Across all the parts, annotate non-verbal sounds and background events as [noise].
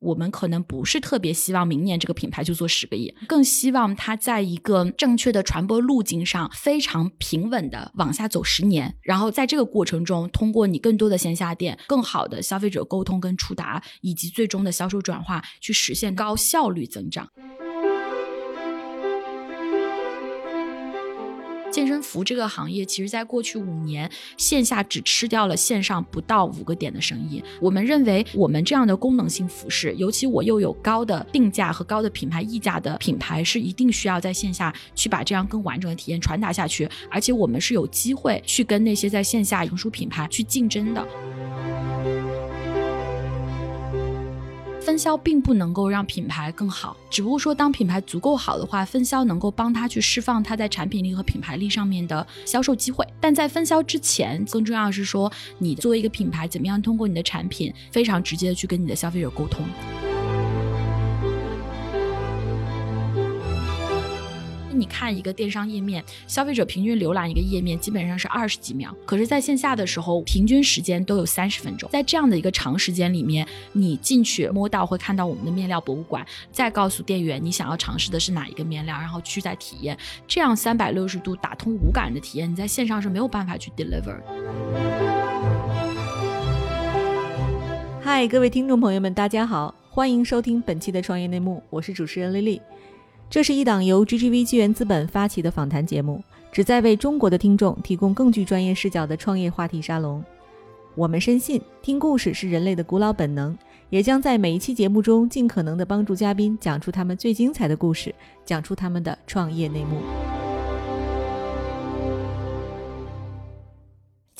我们可能不是特别希望明年这个品牌就做十个亿，更希望它在一个正确的传播路径上非常平稳的往下走十年，然后在这个过程中，通过你更多的线下店、更好的消费者沟通跟触达，以及最终的销售转化，去实现高效率增长。健身服这个行业，其实在过去五年，线下只吃掉了线上不到五个点的生意。我们认为，我们这样的功能性服饰，尤其我又有高的定价和高的品牌溢价的品牌，是一定需要在线下去把这样更完整的体验传达下去。而且，我们是有机会去跟那些在线下成熟品牌去竞争的。分销并不能够让品牌更好，只不过说当品牌足够好的话，分销能够帮他去释放他在产品力和品牌力上面的销售机会。但在分销之前，更重要是说，你作为一个品牌，怎么样通过你的产品非常直接的去跟你的消费者沟通。你看一个电商页面，消费者平均浏览一个页面基本上是二十几秒，可是在线下的时候，平均时间都有三十分钟。在这样的一个长时间里面，你进去摸到会看到我们的面料博物馆，再告诉店员你想要尝试的是哪一个面料，然后去再体验，这样三百六十度打通无感的体验，你在线上是没有办法去 deliver。嗨，各位听众朋友们，大家好，欢迎收听本期的创业内幕，我是主持人丽丽。这是一档由 GGV 纪元资本发起的访谈节目，旨在为中国的听众提供更具专业视角的创业话题沙龙。我们深信，听故事是人类的古老本能，也将在每一期节目中尽可能的帮助嘉宾讲出他们最精彩的故事，讲出他们的创业内幕。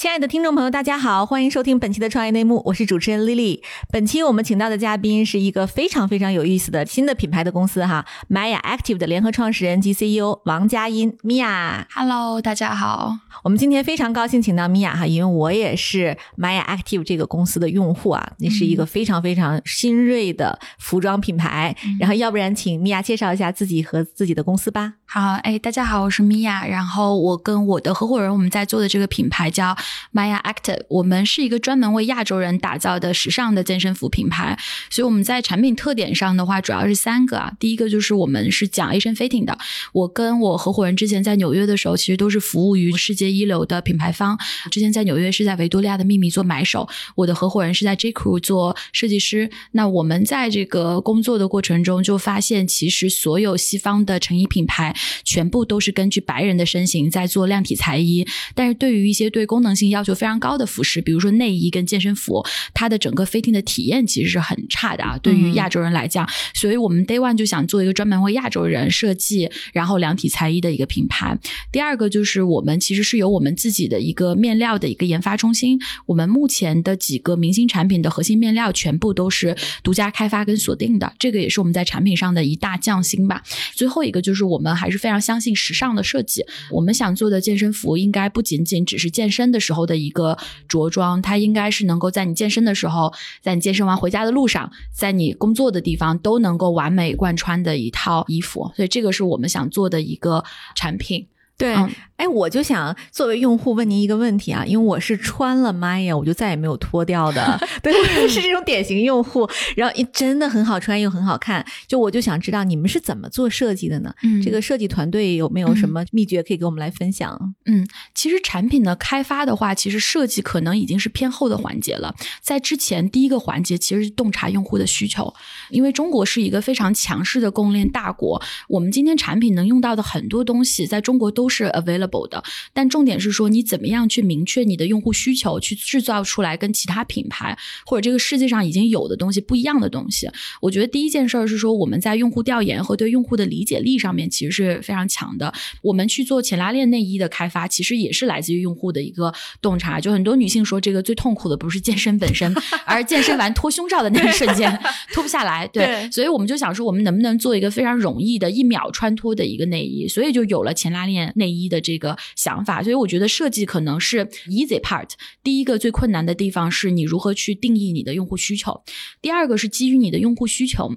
亲爱的听众朋友，大家好，欢迎收听本期的创业内幕，我是主持人丽丽。本期我们请到的嘉宾是一个非常非常有意思的新的品牌的公司哈，Maya Active 的联合创始人及 CEO 王佳音米娅。Hello，大家好。我们今天非常高兴请到米娅哈，因为我也是 Maya Active 这个公司的用户啊，那是一个非常非常新锐的服装品牌。然后，要不然请米娅介绍一下自己和自己的公司吧。好，哎，大家好，我是米娅。然后我跟我的合伙人我们在做的这个品牌叫。Maya Active，我们是一个专门为亚洲人打造的时尚的健身服品牌，所以我们在产品特点上的话，主要是三个啊。第一个就是我们是讲 Asian fitting 的，我跟我合伙人之前在纽约的时候，其实都是服务于世界一流的品牌方。之前在纽约是在维多利亚的秘密做买手，我的合伙人是在 J Crew 做设计师。那我们在这个工作的过程中，就发现其实所有西方的成衣品牌全部都是根据白人的身形在做量体裁衣，但是对于一些对功能性性要求非常高的服饰，比如说内衣跟健身服，它的整个 fitting 的体验其实是很差的啊。对于亚洲人来讲，所以我们 Day One 就想做一个专门为亚洲人设计，然后量体裁衣的一个品牌。第二个就是我们其实是有我们自己的一个面料的一个研发中心，我们目前的几个明星产品的核心面料全部都是独家开发跟锁定的，这个也是我们在产品上的一大匠心吧。最后一个就是我们还是非常相信时尚的设计，我们想做的健身服应该不仅仅只是健身的时候的。一个着装，它应该是能够在你健身的时候，在你健身完回家的路上，在你工作的地方都能够完美贯穿的一套衣服，所以这个是我们想做的一个产品。对。哎，我就想作为用户问您一个问题啊，因为我是穿了 Maya，我就再也没有脱掉的，[laughs] 对，是这种典型用户。然后真的很好穿又很好看，就我就想知道你们是怎么做设计的呢？嗯，这个设计团队有没有什么秘诀可以给我们来分享？嗯，其实产品的开发的话，其实设计可能已经是偏后的环节了。在之前第一个环节其实是洞察用户的需求，因为中国是一个非常强势的供应链大国，我们今天产品能用到的很多东西，在中国都是 available。的，但重点是说你怎么样去明确你的用户需求，去制造出来跟其他品牌或者这个世界上已经有的东西不一样的东西。我觉得第一件事儿是说我们在用户调研和对用户的理解力上面其实是非常强的。我们去做前拉链内衣的开发，其实也是来自于用户的一个洞察。就很多女性说，这个最痛苦的不是健身本身，而是健身完脱胸罩的那一瞬间脱不下来。对，所以我们就想说，我们能不能做一个非常容易的一秒穿脱的一个内衣？所以就有了前拉链内衣的这。个想法，所以我觉得设计可能是 easy part。第一个最困难的地方是你如何去定义你的用户需求，第二个是基于你的用户需求。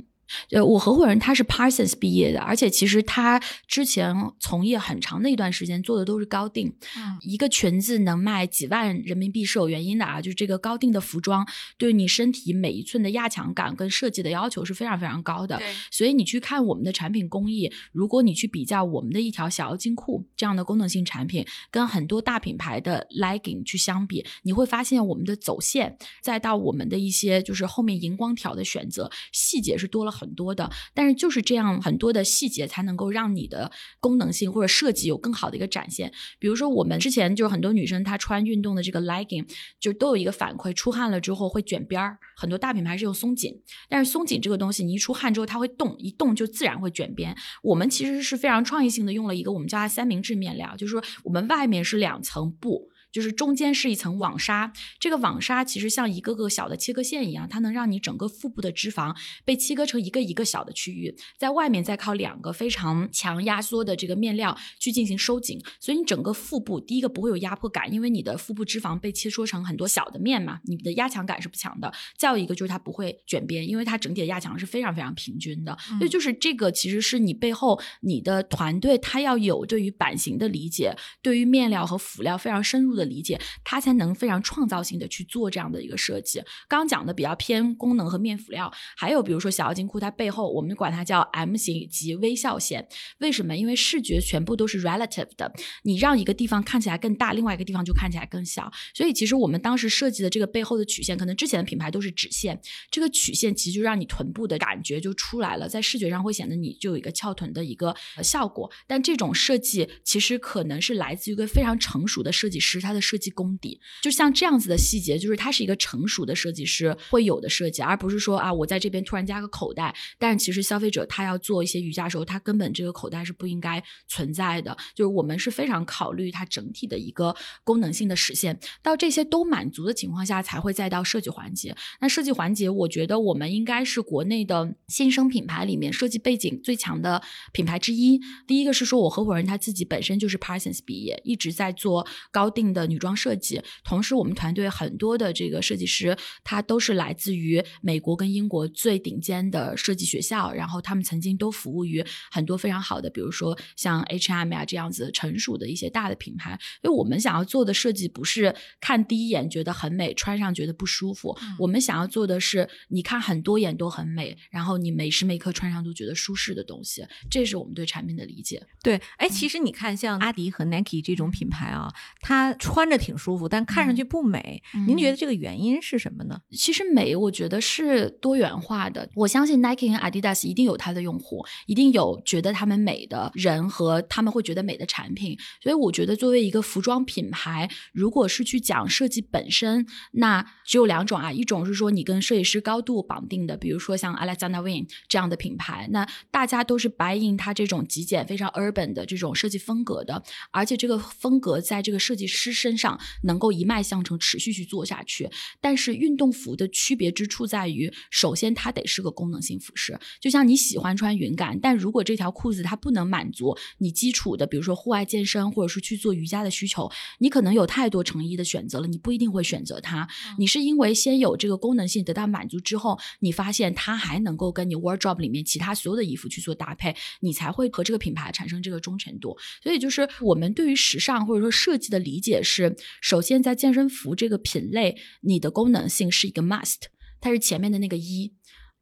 呃，我合伙人他是 Parsons 毕业的，而且其实他之前从业很长的一段时间做的都是高定。嗯一个裙子能卖几万人民币是有原因的啊，就是这个高定的服装对你身体每一寸的压强感跟设计的要求是非常非常高的。所以你去看我们的产品工艺，如果你去比较我们的一条小腰筋裤这样的功能性产品，跟很多大品牌的 legging 去相比，你会发现我们的走线，再到我们的一些就是后面荧光条的选择，细节是多了很很多的。但是就是这样很多的细节，才能够让你的功能性或者设计有更好的一个展现。比如说我们之前就是很多女生她穿运动的这个 legging，就都有一个反馈，出汗了之后会卷边儿。很多大品牌是用松紧，但是松紧这个东西，你一出汗之后它会动，一动就自然会卷边。我们其实是非常创意性的用了一个我们叫它三明治面料，就是说我们外面是两层布。就是中间是一层网纱，这个网纱其实像一个个小的切割线一样，它能让你整个腹部的脂肪被切割成一个一个小的区域，在外面再靠两个非常强压缩的这个面料去进行收紧，所以你整个腹部第一个不会有压迫感，因为你的腹部脂肪被切缩成很多小的面嘛，你的压强感是不强的。再有一个就是它不会卷边，因为它整体的压强是非常非常平均的，所以就是这个其实是你背后你的团队它要有对于版型的理解，对于面料和辅料非常深入的理解，它才能非常创造性的去做这样的一个设计。刚讲的比较偏功能和面辅料，还有比如说小腰筋裤，它背后我们管它叫 M 型及微笑线。为什么？因为视觉全部都是 relative 的，你让一个地方看起来更大，另外一个地方就看起来更小。所以其实我们当时设计的这个背后的曲线，可能之前的品牌都是直线，这个曲线其实就让你臀部的感觉就出来了，在视觉上会显得你就有一个翘臀的一个效果。但这种设计其实可能是来自于一个非常成熟的设计师，他的设计功底，就像这样子的细节，就是他是一个成熟的设计师会有的设计，而不是说啊我在这边突然加个口袋，但是其实消费者他要做一些瑜伽的时候，他根本这个口袋是不应该存在的。就是我们是非常考虑它整体的一个功能性的实现，到这些都满足的情况下，才会再到设计环节。那设计环节，我觉得我们应该是国内的新生品牌里面设计背景最强的品牌之一。第一个是说我合伙人他自己本身就是 Parsons 毕业，一直在做高定的女装设计，同时我们团队很多的这个设计师，他都是来自于美国跟英国最顶尖的设计学校，然后他们曾经都服务于很多非常好的，比如说像 H&M 啊这样子成熟的一些大的品牌。因为我们想要做的设计不是看第一眼觉得很美，穿上觉得不舒服，我们想要做的是你看很多眼都很美，然后你每时每刻穿上都觉得舒适的东西。这是我们对产品的理解。对，哎，其实你看，像阿迪和 Nike 这种品牌啊，它穿着挺舒服，但看上去不美。您觉得这个原因是什么呢？其实美，我觉得是多元化的。我相信 Nike 和 Adidas 一定有它的用户，一定有觉得他们美的人和他们会觉得美的产品。所以我觉得，作为一个服装品牌，如果是去讲设计本身，那只有两种啊，一种是说你跟设计师高度绑定的，比如说像 Alexander Wang 这样的品牌，那大家都是白银它这种极简、非常 urban 的这种设计风格的，而且这个风格在这个设计师身上能够一脉相承，持续去做下去。但是运动服的区别之处在于，首先它得是个功能性服饰，就像你喜欢穿云感，但如果这条裤子它不能满足你基础的，比如说户外健身或者是去做瑜伽的需求，你可能有太多成衣的选择了，你不一定会选择它。你是因为先有这个功能性得到满足之后，你发现它还能够跟你 wardrobe 里面其他所有的衣服去做搭配，你才会和这个品牌产生这个忠诚度。所以就是我们对于时尚或者说设计的理解是，首先在健身服这个品类，你的功能性是一个 must，它是前面的那个一。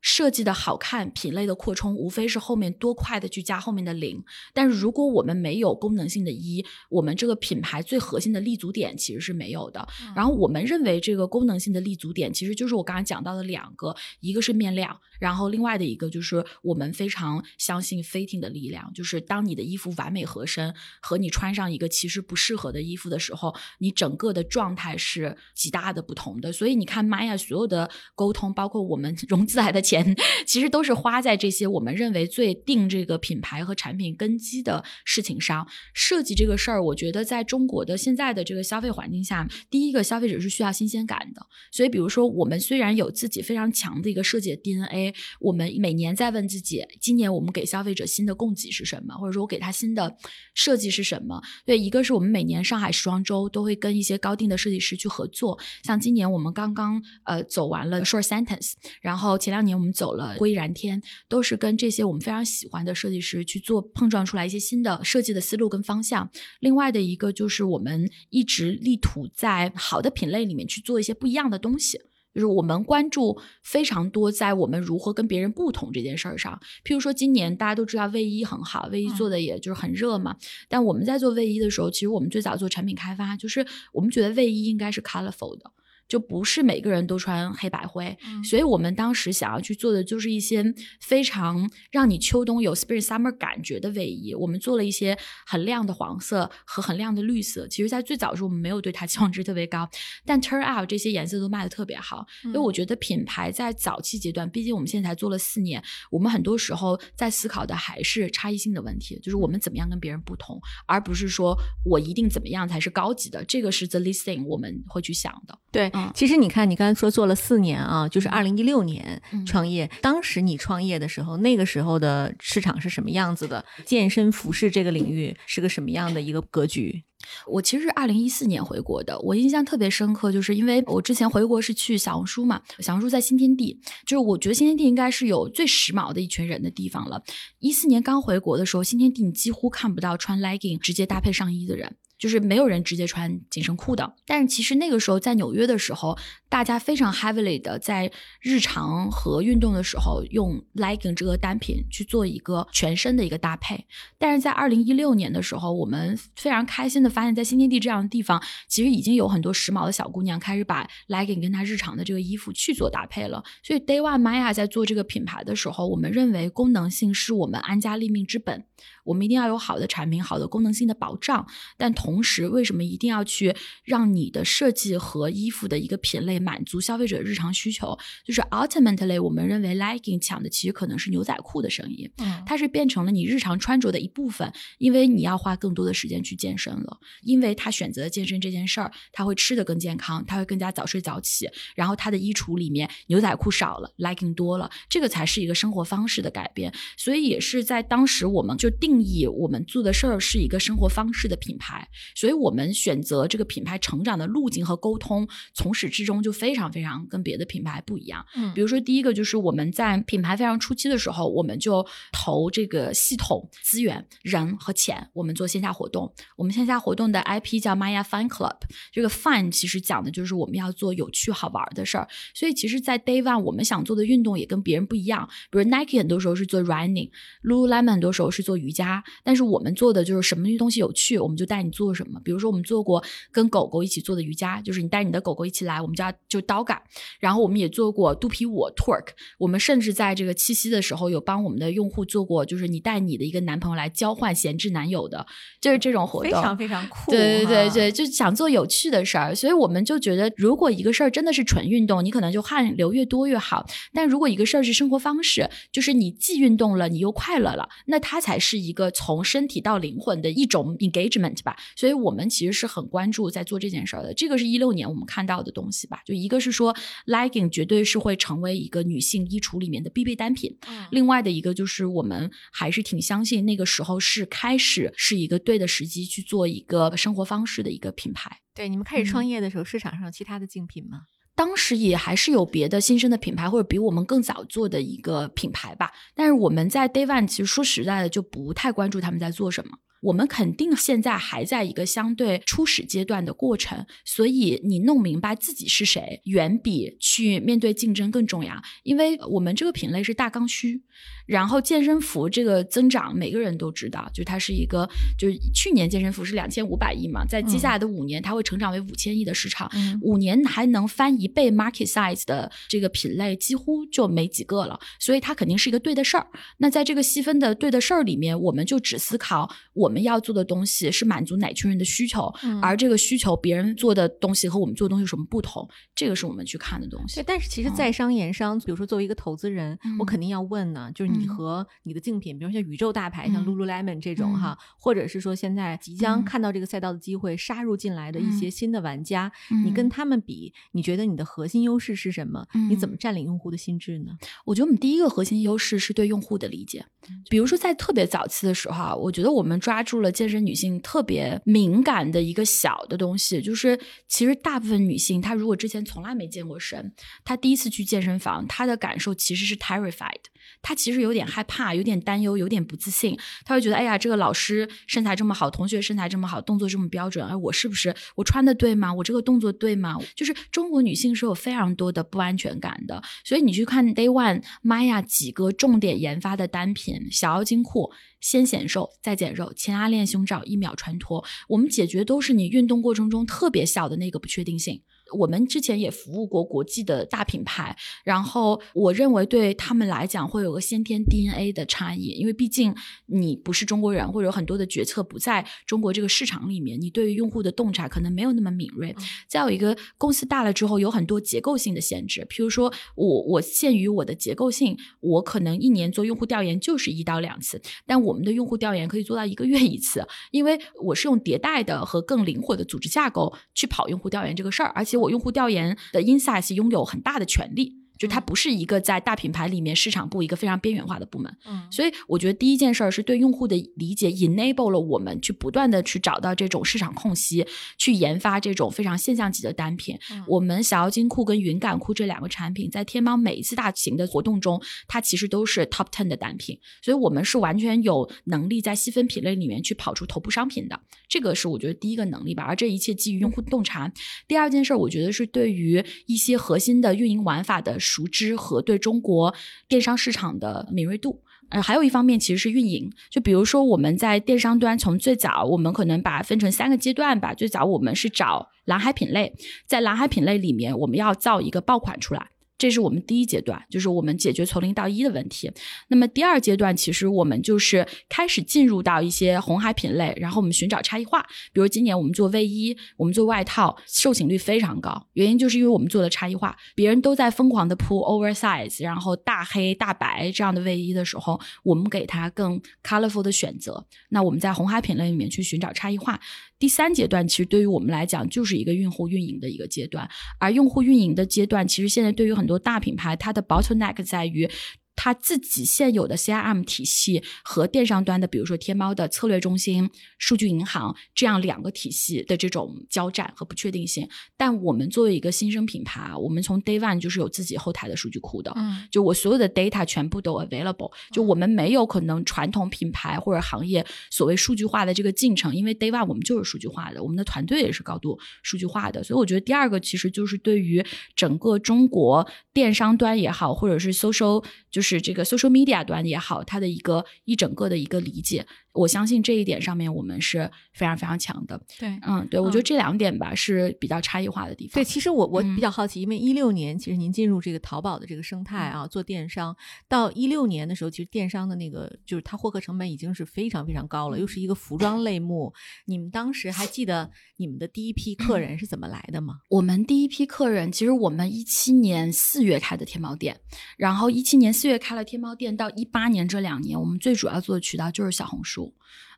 设计的好看，品类的扩充，无非是后面多快的去加后面的零。但是如果我们没有功能性的一，我们这个品牌最核心的立足点其实是没有的。然后我们认为这个功能性的立足点，其实就是我刚刚讲到的两个，一个是面料，然后另外的一个就是我们非常相信 fitting 的力量，就是当你的衣服完美合身，和你穿上一个其实不适合的衣服的时候，你整个的状态是极大的不同的。所以你看，Maya 所有的沟通，包括我们融资来的钱。[laughs] 其实都是花在这些我们认为最定这个品牌和产品根基的事情上。设计这个事儿，我觉得在中国的现在的这个消费环境下，第一个消费者是需要新鲜感的。所以，比如说我们虽然有自己非常强的一个设计的 DNA，我们每年在问自己，今年我们给消费者新的供给是什么，或者说我给他新的设计是什么？对，一个是我们每年上海时装周都会跟一些高定的设计师去合作，像今年我们刚刚呃走完了 Short Sentence，然后前两年。我们走了灰然天，都是跟这些我们非常喜欢的设计师去做碰撞出来一些新的设计的思路跟方向。另外的一个就是我们一直力图在好的品类里面去做一些不一样的东西。就是我们关注非常多在我们如何跟别人不同这件事儿上。譬如说，今年大家都知道卫衣很好，卫衣做的也就是很热嘛。但我们在做卫衣的时候，其实我们最早做产品开发，就是我们觉得卫衣应该是 colorful 的。就不是每个人都穿黑白灰，所以我们当时想要去做的就是一些非常让你秋冬有 spring summer 感觉的卫衣。我们做了一些很亮的黄色和很亮的绿色。其实，在最早的时候，我们没有对它期望值特别高，但 turn out 这些颜色都卖的特别好。因为我觉得品牌在早期阶段，毕竟我们现在才做了四年，我们很多时候在思考的还是差异性的问题，就是我们怎么样跟别人不同，而不是说我一定怎么样才是高级的。这个是 the listing 我们会去想的。对。其实你看，你刚才说做了四年啊，就是二零一六年创业。当时你创业的时候，那个时候的市场是什么样子的？健身服饰这个领域是个什么样的一个格局？我其实是二零一四年回国的，我印象特别深刻，就是因为我之前回国是去小红书嘛，小红书在新天地，就是我觉得新天地应该是有最时髦的一群人的地方了。一四年刚回国的时候，新天地你几乎看不到穿 legging 直接搭配上衣的人。就是没有人直接穿紧身裤的，但是其实那个时候在纽约的时候，大家非常 heavily 的在日常和运动的时候用 legging 这个单品去做一个全身的一个搭配。但是在二零一六年的时候，我们非常开心的发现，在新天地这样的地方，其实已经有很多时髦的小姑娘开始把 legging 跟她日常的这个衣服去做搭配了。所以 Day One Maya 在做这个品牌的时候，我们认为功能性是我们安家立命之本。我们一定要有好的产品，好的功能性的保障，但同时，为什么一定要去让你的设计和衣服的一个品类满足消费者日常需求？就是 ultimately，我们认为 legging 抢的其实可能是牛仔裤的生意，嗯，它是变成了你日常穿着的一部分，因为你要花更多的时间去健身了，因为他选择健身这件事儿，他会吃的更健康，他会更加早睡早起，然后他的衣橱里面牛仔裤少了，legging 多了，这个才是一个生活方式的改变，所以也是在当时我们就定。定义我们做的事儿是一个生活方式的品牌，所以我们选择这个品牌成长的路径和沟通，从始至终就非常非常跟别的品牌不一样。嗯，比如说第一个就是我们在品牌非常初期的时候，我们就投这个系统资源、人和钱，我们做线下活动。我们线下活动的 IP 叫 Maya Fun Club，这个 Fun 其实讲的就是我们要做有趣好玩的事儿。所以其实，在 Day One 我们想做的运动也跟别人不一样，比如 Nike 很多时候是做 Running，Lululemon 很多时候是做瑜伽。但是我们做的就是什么东西有趣，我们就带你做什么。比如说，我们做过跟狗狗一起做的瑜伽，就是你带你的狗狗一起来，我们叫就刀感。然后我们也做过肚皮舞 twerk，我们甚至在这个七夕的时候有帮我们的用户做过，就是你带你的一个男朋友来交换闲置男友的，就是这种活动，非常非常酷。对对对对，就想做有趣的事儿，所以我们就觉得，如果一个事儿真的是纯运动，你可能就汗流越多越好。但如果一个事儿是生活方式，就是你既运动了，你又快乐了，那它才是一个从身体到灵魂的一种 engagement 吧，所以我们其实是很关注在做这件事儿的。这个是一六年我们看到的东西吧，就一个是说 legging 绝对是会成为一个女性衣橱里面的必备单品，另外的一个就是我们还是挺相信那个时候是开始是一个对的时机去做一个生活方式的一个品牌。对，你们开始创业的时候，市场上其他的竞品吗？当时也还是有别的新生的品牌，或者比我们更早做的一个品牌吧。但是我们在 Day One 其实说实在的就不太关注他们在做什么。我们肯定现在还在一个相对初始阶段的过程，所以你弄明白自己是谁，远比去面对竞争更重要。因为我们这个品类是大刚需。然后健身服这个增长，每个人都知道，就它是一个，就是去年健身服是两千五百亿嘛，在接下来的五年，它会成长为五千亿的市场，五年还能翻一倍 market size 的这个品类几乎就没几个了，所以它肯定是一个对的事儿。那在这个细分的对的事儿里面，我们就只思考我们要做的东西是满足哪群人的需求，而这个需求别人做的东西和我们做的东西有什么不同，这个是我们去看的东西。对，但是其实在商言商，比如说作为一个投资人，我肯定要问呢，就是你。你和你的竞品，比如像宇宙大牌，像 Lululemon 这种哈，或者是说现在即将看到这个赛道的机会杀入进来的一些新的玩家，你跟他们比，你觉得你的核心优势是什么？你怎么占领用户的心智呢？我觉得我们第一个核心优势是对用户的理解。比如说在特别早期的时候，我觉得我们抓抓住了健身女性特别敏感的一个小的东西，就是其实大部分女性，她如果之前从来没健过身，她第一次去健身房，她的感受其实是 terrified，她其实有点害怕，有点担忧，有点不自信，她会觉得，哎呀，这个老师身材这么好，同学身材这么好，动作这么标准，哎，我是不是我穿的对吗？我这个动作对吗？就是中国女性是有非常多的不安全感的，所以你去看 Day One 妈呀几个重点研发的单品，小腰精裤。先显瘦再减肉，前拉链胸罩一秒穿脱，我们解决都是你运动过程中特别小的那个不确定性。我们之前也服务过国际的大品牌，然后我认为对他们来讲会有个先天 DNA 的差异，因为毕竟你不是中国人，或者有很多的决策不在中国这个市场里面，你对于用户的洞察可能没有那么敏锐。再有一个公司大了之后，有很多结构性的限制，譬如说我我限于我的结构性，我可能一年做用户调研就是一到两次，但我们的用户调研可以做到一个月一次，因为我是用迭代的和更灵活的组织架构去跑用户调研这个事儿，而且。我用户调研的 insights 拥有很大的权利。就它不是一个在大品牌里面市场部一个非常边缘化的部门，嗯，所以我觉得第一件事儿是对用户的理解，enable 了我们去不断的去找到这种市场空隙，去研发这种非常现象级的单品。我们小腰筋裤跟云感库这两个产品，在天猫每一次大型的活动中，它其实都是 top ten 的单品，所以我们是完全有能力在细分品类里面去跑出头部商品的。这个是我觉得第一个能力吧，而这一切基于用户洞察。第二件事儿，我觉得是对于一些核心的运营玩法的。熟知和对中国电商市场的敏锐度，呃，还有一方面其实是运营。就比如说我们在电商端，从最早我们可能把分成三个阶段吧。最早我们是找蓝海品类，在蓝海品类里面，我们要造一个爆款出来。这是我们第一阶段，就是我们解决从零到一的问题。那么第二阶段，其实我们就是开始进入到一些红海品类，然后我们寻找差异化。比如今年我们做卫衣，我们做外套，售罄率非常高，原因就是因为我们做的差异化。别人都在疯狂的铺 oversize，然后大黑大白这样的卫衣的时候，我们给它更 colorful 的选择。那我们在红海品类里面去寻找差异化。第三阶段其实对于我们来讲就是一个用户运营的一个阶段，而用户运营的阶段其实现在对于很多大品牌，它的 bottleneck 在于。它自己现有的 CRM 体系和电商端的，比如说天猫的策略中心、数据银行这样两个体系的这种交战和不确定性。但我们作为一个新生品牌，我们从 Day One 就是有自己后台的数据库的，嗯，就我所有的 data 全部都 available。就我们没有可能传统品牌或者行业所谓数据化的这个进程，因为 Day One 我们就是数据化的，我们的团队也是高度数据化的。所以我觉得第二个其实就是对于整个中国电商端也好，或者是 social 就就。是这个 social media 端也好，它的一个一整个的一个理解。我相信这一点上面我们是非常非常强的。对，嗯，对，我觉得这两点吧是比较差异化的地方。对，其实我我比较好奇，因为一六年其实您进入这个淘宝的这个生态啊，做电商，到一六年的时候，其实电商的那个就是它获客成本已经是非常非常高了，又是一个服装类目。你们当时还记得你们的第一批客人是怎么来的吗？我们第一批客人，其实我们一七年四月开的天猫店，然后一七年四月开了天猫店，到一八年这两年，我们最主要做的渠道就是小红书。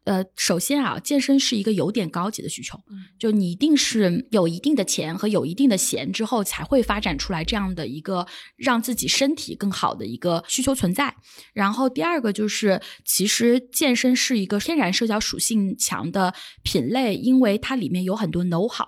呃，首先啊，健身是一个有点高级的需求，就你一定是有一定的钱和有一定的闲之后，才会发展出来这样的一个让自己身体更好的一个需求存在。然后第二个就是，其实健身是一个天然社交属性强的品类，因为它里面有很多 know how，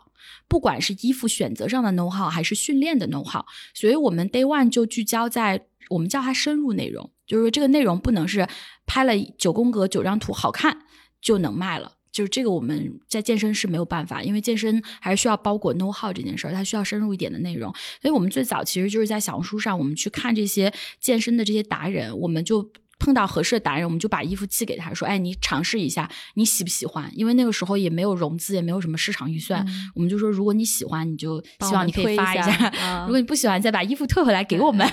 不管是衣服选择上的 know how，还是训练的 know how，所以我们 day one 就聚焦在我们叫它深入内容，就是说这个内容不能是拍了九宫格九张图好看。就能卖了，就是这个我们在健身是没有办法，因为健身还是需要包裹 know how 这件事儿，它需要深入一点的内容，所以我们最早其实就是在小红书上，我们去看这些健身的这些达人，我们就。碰到合适的达人，我们就把衣服寄给他，说：“哎，你尝试一下，你喜不喜欢？”因为那个时候也没有融资，也没有什么市场预算，我们就说：“如果你喜欢，你就希望你可以发一下；[laughs] 如果你不喜欢，再把衣服退回来给我们。”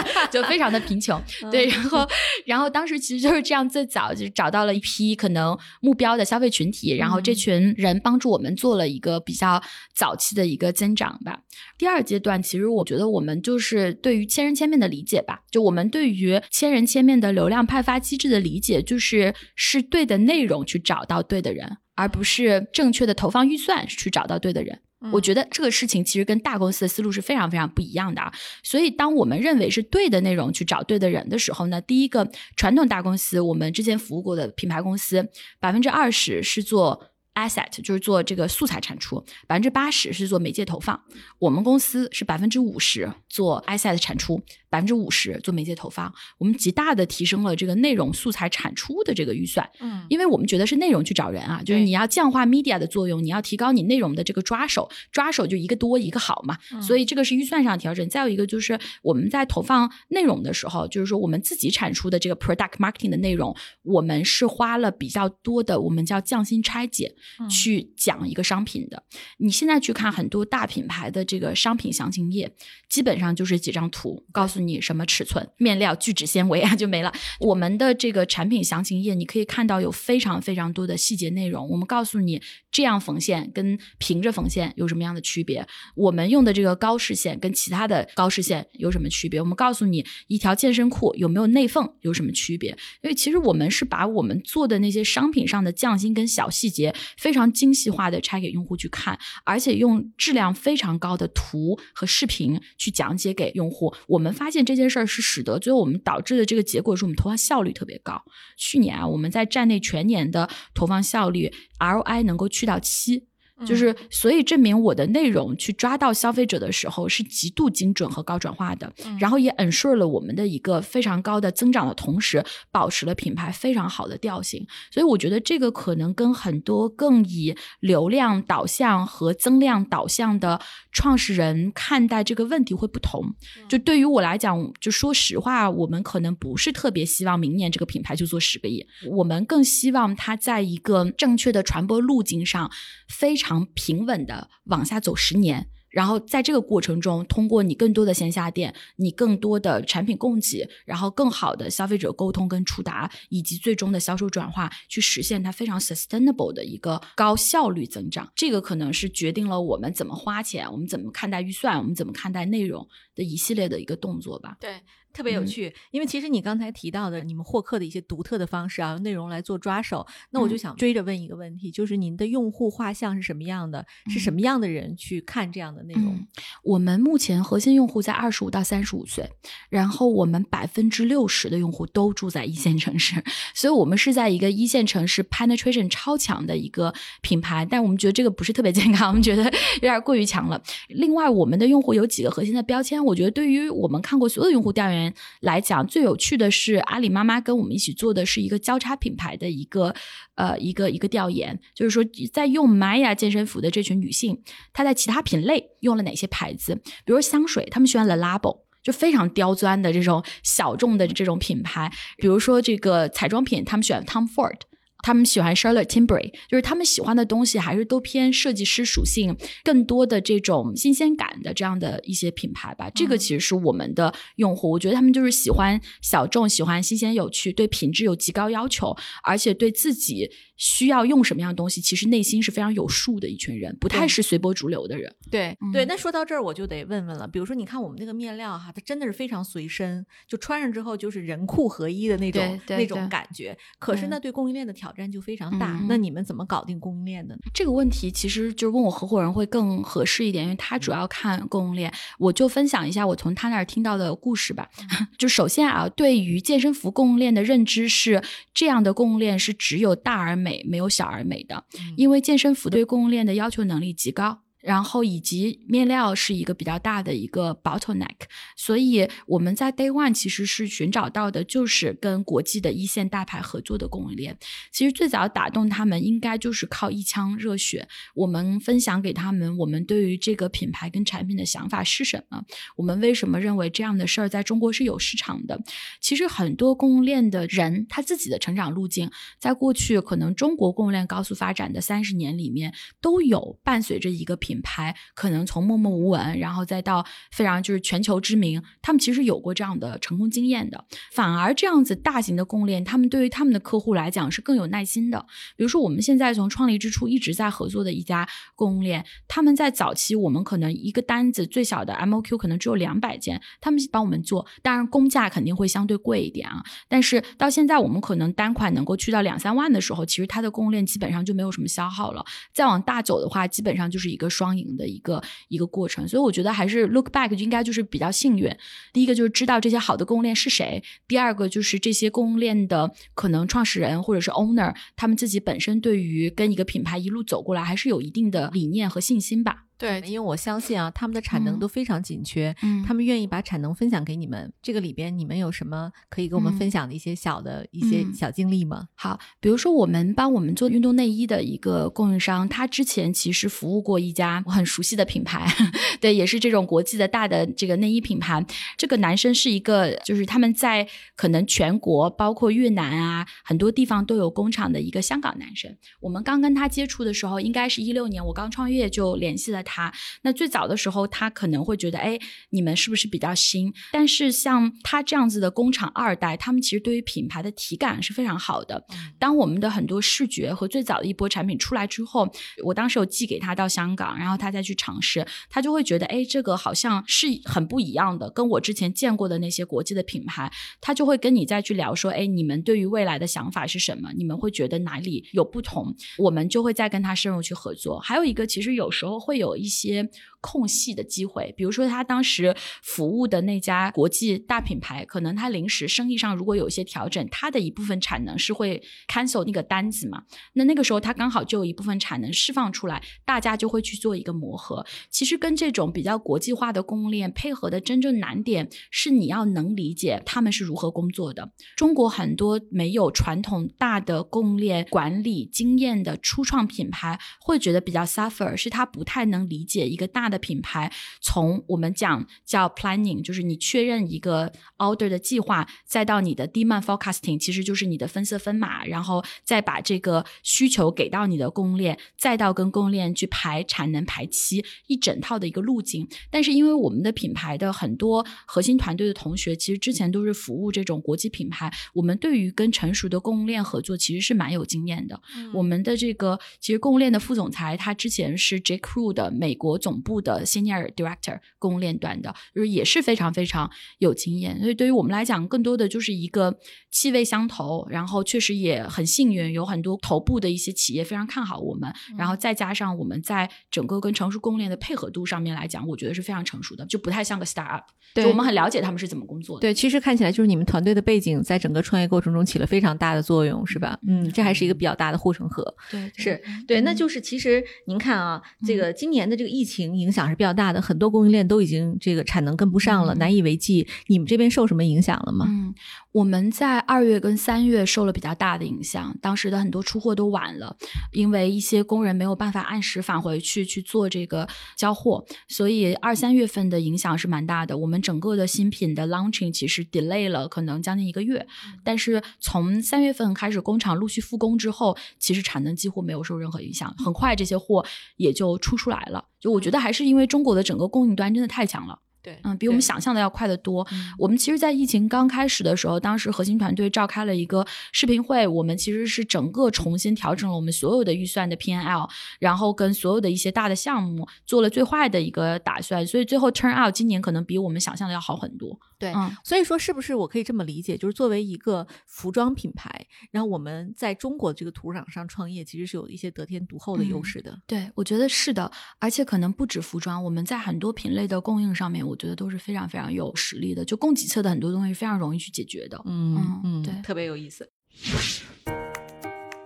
[laughs] 就非常的贫穷，[laughs] 对。然后，然后当时其实就是这样，最早就找到了一批可能目标的消费群体，然后这群人帮助我们做了一个比较早期的一个增长吧。第二阶段，其实我觉得我们就是对于千人千面的理解吧，就我们对于千人千面的流量派发机制的理解，就是是对的内容去找到对的人，而不是正确的投放预算去找到对的人。我觉得这个事情其实跟大公司的思路是非常非常不一样的啊。所以，当我们认为是对的内容去找对的人的时候呢，第一个传统大公司，我们之前服务过的品牌公司，百分之二十是做。Asset 就是做这个素材产出，百分之八十是做媒介投放。我们公司是百分之五十做 asset 产出，百分之五十做媒介投放。我们极大的提升了这个内容素材产出的这个预算。嗯，因为我们觉得是内容去找人啊，就是你要降化 media 的作用，你要提高你内容的这个抓手，抓手就一个多一个好嘛。所以这个是预算上调整。再有一个就是我们在投放内容的时候，就是说我们自己产出的这个 product marketing 的内容，我们是花了比较多的，我们叫匠心拆解。去讲一个商品的，你现在去看很多大品牌的这个商品详情页，基本上就是几张图，告诉你什么尺寸、面料、聚酯纤维啊，就没了。我们的这个产品详情页，你可以看到有非常非常多的细节内容。我们告诉你，这样缝线跟平着缝线有什么样的区别？我们用的这个高视线跟其他的高视线有什么区别？我们告诉你，一条健身裤有没有内缝有什么区别？因为其实我们是把我们做的那些商品上的匠心跟小细节。非常精细化的拆给用户去看，而且用质量非常高的图和视频去讲解给用户。我们发现这件事儿是使得最后我们导致的这个结果是我们投放效率特别高。去年啊，我们在站内全年的投放效率 ROI 能够去到七。就是，所以证明我的内容去抓到消费者的时候是极度精准和高转化的，然后也 ensure 了我们的一个非常高的增长的同时，保持了品牌非常好的调性。所以我觉得这个可能跟很多更以流量导向和增量导向的创始人看待这个问题会不同。就对于我来讲，就说实话，我们可能不是特别希望明年这个品牌就做十个亿，我们更希望它在一个正确的传播路径上非常。常平稳的往下走十年，然后在这个过程中，通过你更多的线下店，你更多的产品供给，然后更好的消费者沟通跟触达，以及最终的销售转化，去实现它非常 sustainable 的一个高效率增长。这个可能是决定了我们怎么花钱，我们怎么看待预算，我们怎么看待内容的一系列的一个动作吧。对。特别有趣，因为其实你刚才提到的你们获客的一些独特的方式啊，用内容来做抓手，那我就想追着问一个问题，就是您的用户画像是什么样的？是什么样的人去看这样的内容？我们目前核心用户在二十五到三十五岁，然后我们百分之六十的用户都住在一线城市，所以我们是在一个一线城市 penetration 超强的一个品牌，但我们觉得这个不是特别健康，我们觉得有点过于强了。另外，我们的用户有几个核心的标签，我觉得对于我们看过所有用户调研。来讲，最有趣的是阿里妈妈跟我们一起做的是一个交叉品牌的一个呃一个一个调研，就是说在用 Maya 健身服的这群女性，她在其他品类用了哪些牌子？比如香水，她们喜欢 Le Labo，就非常刁钻的这种小众的这种品牌；比如说这个彩妆品，她们喜欢 Tom Ford。他们喜欢 Charlotte Tilbury，就是他们喜欢的东西还是都偏设计师属性，更多的这种新鲜感的这样的一些品牌吧。这个其实是我们的用户，我觉得他们就是喜欢小众，喜欢新鲜有趣，对品质有极高要求，而且对自己。需要用什么样的东西，其实内心是非常有数的一群人，不太是随波逐流的人。对对，那说到这儿，我就得问问了。比如说，你看我们那个面料哈，它真的是非常随身，就穿上之后就是人裤合一的那种那种感觉。可是那，对供应链的挑战就非常大。那你们怎么搞定供应链的呢？这个问题其实就是问我合伙人会更合适一点，因为他主要看供应链。我就分享一下我从他那儿听到的故事吧。[laughs] 就首先啊，对于健身服供应链的认知是，这样的供应链是只有大而美。美没有小而美的，因为健身服对供应链的要求能力极高。然后以及面料是一个比较大的一个 bottleneck，所以我们在 day one 其实是寻找到的就是跟国际的一线大牌合作的供应链。其实最早打动他们应该就是靠一腔热血。我们分享给他们我们对于这个品牌跟产品的想法是什么，我们为什么认为这样的事儿在中国是有市场的。其实很多供应链的人他自己的成长路径，在过去可能中国供应链高速发展的三十年里面，都有伴随着一个品。品牌可能从默默无闻，然后再到非常就是全球知名，他们其实有过这样的成功经验的。反而这样子大型的供应链，他们对于他们的客户来讲是更有耐心的。比如说，我们现在从创立之初一直在合作的一家供应链，他们在早期我们可能一个单子最小的 MOQ 可能只有两百件，他们帮我们做，当然工价肯定会相对贵一点啊。但是到现在我们可能单款能够去到两三万的时候，其实它的供应链基本上就没有什么消耗了。再往大走的话，基本上就是一个。双赢的一个一个过程。所以我觉得还是 look back 应该就是比较幸运。第一个就是知道这些好的供应链是谁，第二个就是这些供应链的可能创始人或者是 owner 他们自己本身对于跟一个品牌一路走过来还是有一定的理念和信心吧。对，因为我相信啊，他们的产能都非常紧缺，嗯他们愿意把产能分享给你们。这个里边你们有什么可以跟我们嗯分享的一些小的一些嗯小经历吗？好，比如说我们帮我们做运动内衣的一个供应商，他之前其实服务过一家我很熟悉的品牌，[laughs] 对，也是这种国际的大的这个内衣品牌。这个男生是一个，就是他们在可能全国，包括越南啊，很多地方都有工厂的一个香港男生。我们刚跟他接触的时候，应该是一六年，我刚创业就联系了他。那最早的时候，他可能会觉得，哎，你们是不是比较新？但是像他这样子的工厂二代，他们其实对于品牌的体感是非常好的。当我们的很多视觉和最早的一波产品出来之后，我当时有寄给他到香港，然后他再去尝试，他就会觉得，哎，这个好像是很不一样的，跟我之前见过的那些国际的品牌，他就会跟你再去聊说，哎，你们对于未来的想法是什么？你们会觉得哪里有不同？我们就会再跟他深入去合作。还有一个，其实有时候会有一些空隙的机会，比如说他当时服务的那家国际大品牌，可能他临时生意上如果有一些调整，他的一部分产能是会 cancel 那个单子嘛。那那个时候他刚好就有一部分产能释放出来，大家就会去做一个磨合。其实跟这种比较国际化的供应链配合的真正难点是你要能理解他们是如何工作的。中国很多没有传统大的供应链管理经验的初创品牌会觉得比较 suffer，是他不太能理解一个大的品牌从我们讲叫 planning，就是你确认一个 order 的计划，再到你的 demand forecasting，其实就是你的分色分码，然后再把这个需求给到你的供应链，再到跟供应链去排产能排期，一整套的一个路径。但是因为我们的品牌的很多核心团队的同学，其实之前都是服务这种国际品牌，我们对于跟成熟的供应链合作其实是蛮有经验的。我们的这个其实供应链的副总裁，他之前是 J Crew 的美国总部的 Senior Director 供应链端的，就是也是非常非常有经验。所以对于我们来讲，更多的就是一个气味相投，然后确实也很幸运，有很多头部的一些企业非常看好我们，然后再加上我们在整个跟成熟供应链的配合度上面来讲，我觉得是非常成熟的，就不太像个 startup。对我们很了解他们是怎么工作的。对，其实看起来就是你们团队的背景在整个创业过程中起了非常大的作用，是吧？嗯，这还是一个比较大的护城河。对，是对，那就是其实您看啊，这个今年的这个疫情影响是比较大的，很多供应链都已经这个产能跟不上了，嗯难以为继。你们这边受什么影响了吗？嗯，我们在二月跟三月受了比较大的影响，当时的很多出货都晚了，因为一些工人没有办法按时返回去去做这个交货，所以二三月份的影响是蛮大的。我们整个的新品的 launching 其实 delay 了可能将近一个月，但是从三月份开始工厂陆续复工之后，其实产能几乎没有受任何影响，很快这些货也就出出来了。就我觉得还是因为中国的整个供应端真的太强了。对嗯，比我们想象的要快得多。嗯我们其实，在疫情刚开始的时候，当时核心团队召开了一个视频会，我们其实是整个重新调整了我们所有的预算的 P N L，然后跟所有的一些大的项目做了最坏的一个打算，所以最后 turn out 今年可能比我们想象的要好很多。对嗯，所以说，是不是我可以这么理解，就是作为一个服装品牌，然后我们在中国这个土壤上创业，其实是有一些得天独厚的优嗯势的。对，我觉得是的，而且可能不止服装，我们在很多品类的供应上面，我觉得都是非常非常有实力的，就供给侧的很多东西非常容易去解决的。嗯嗯对特别有意思。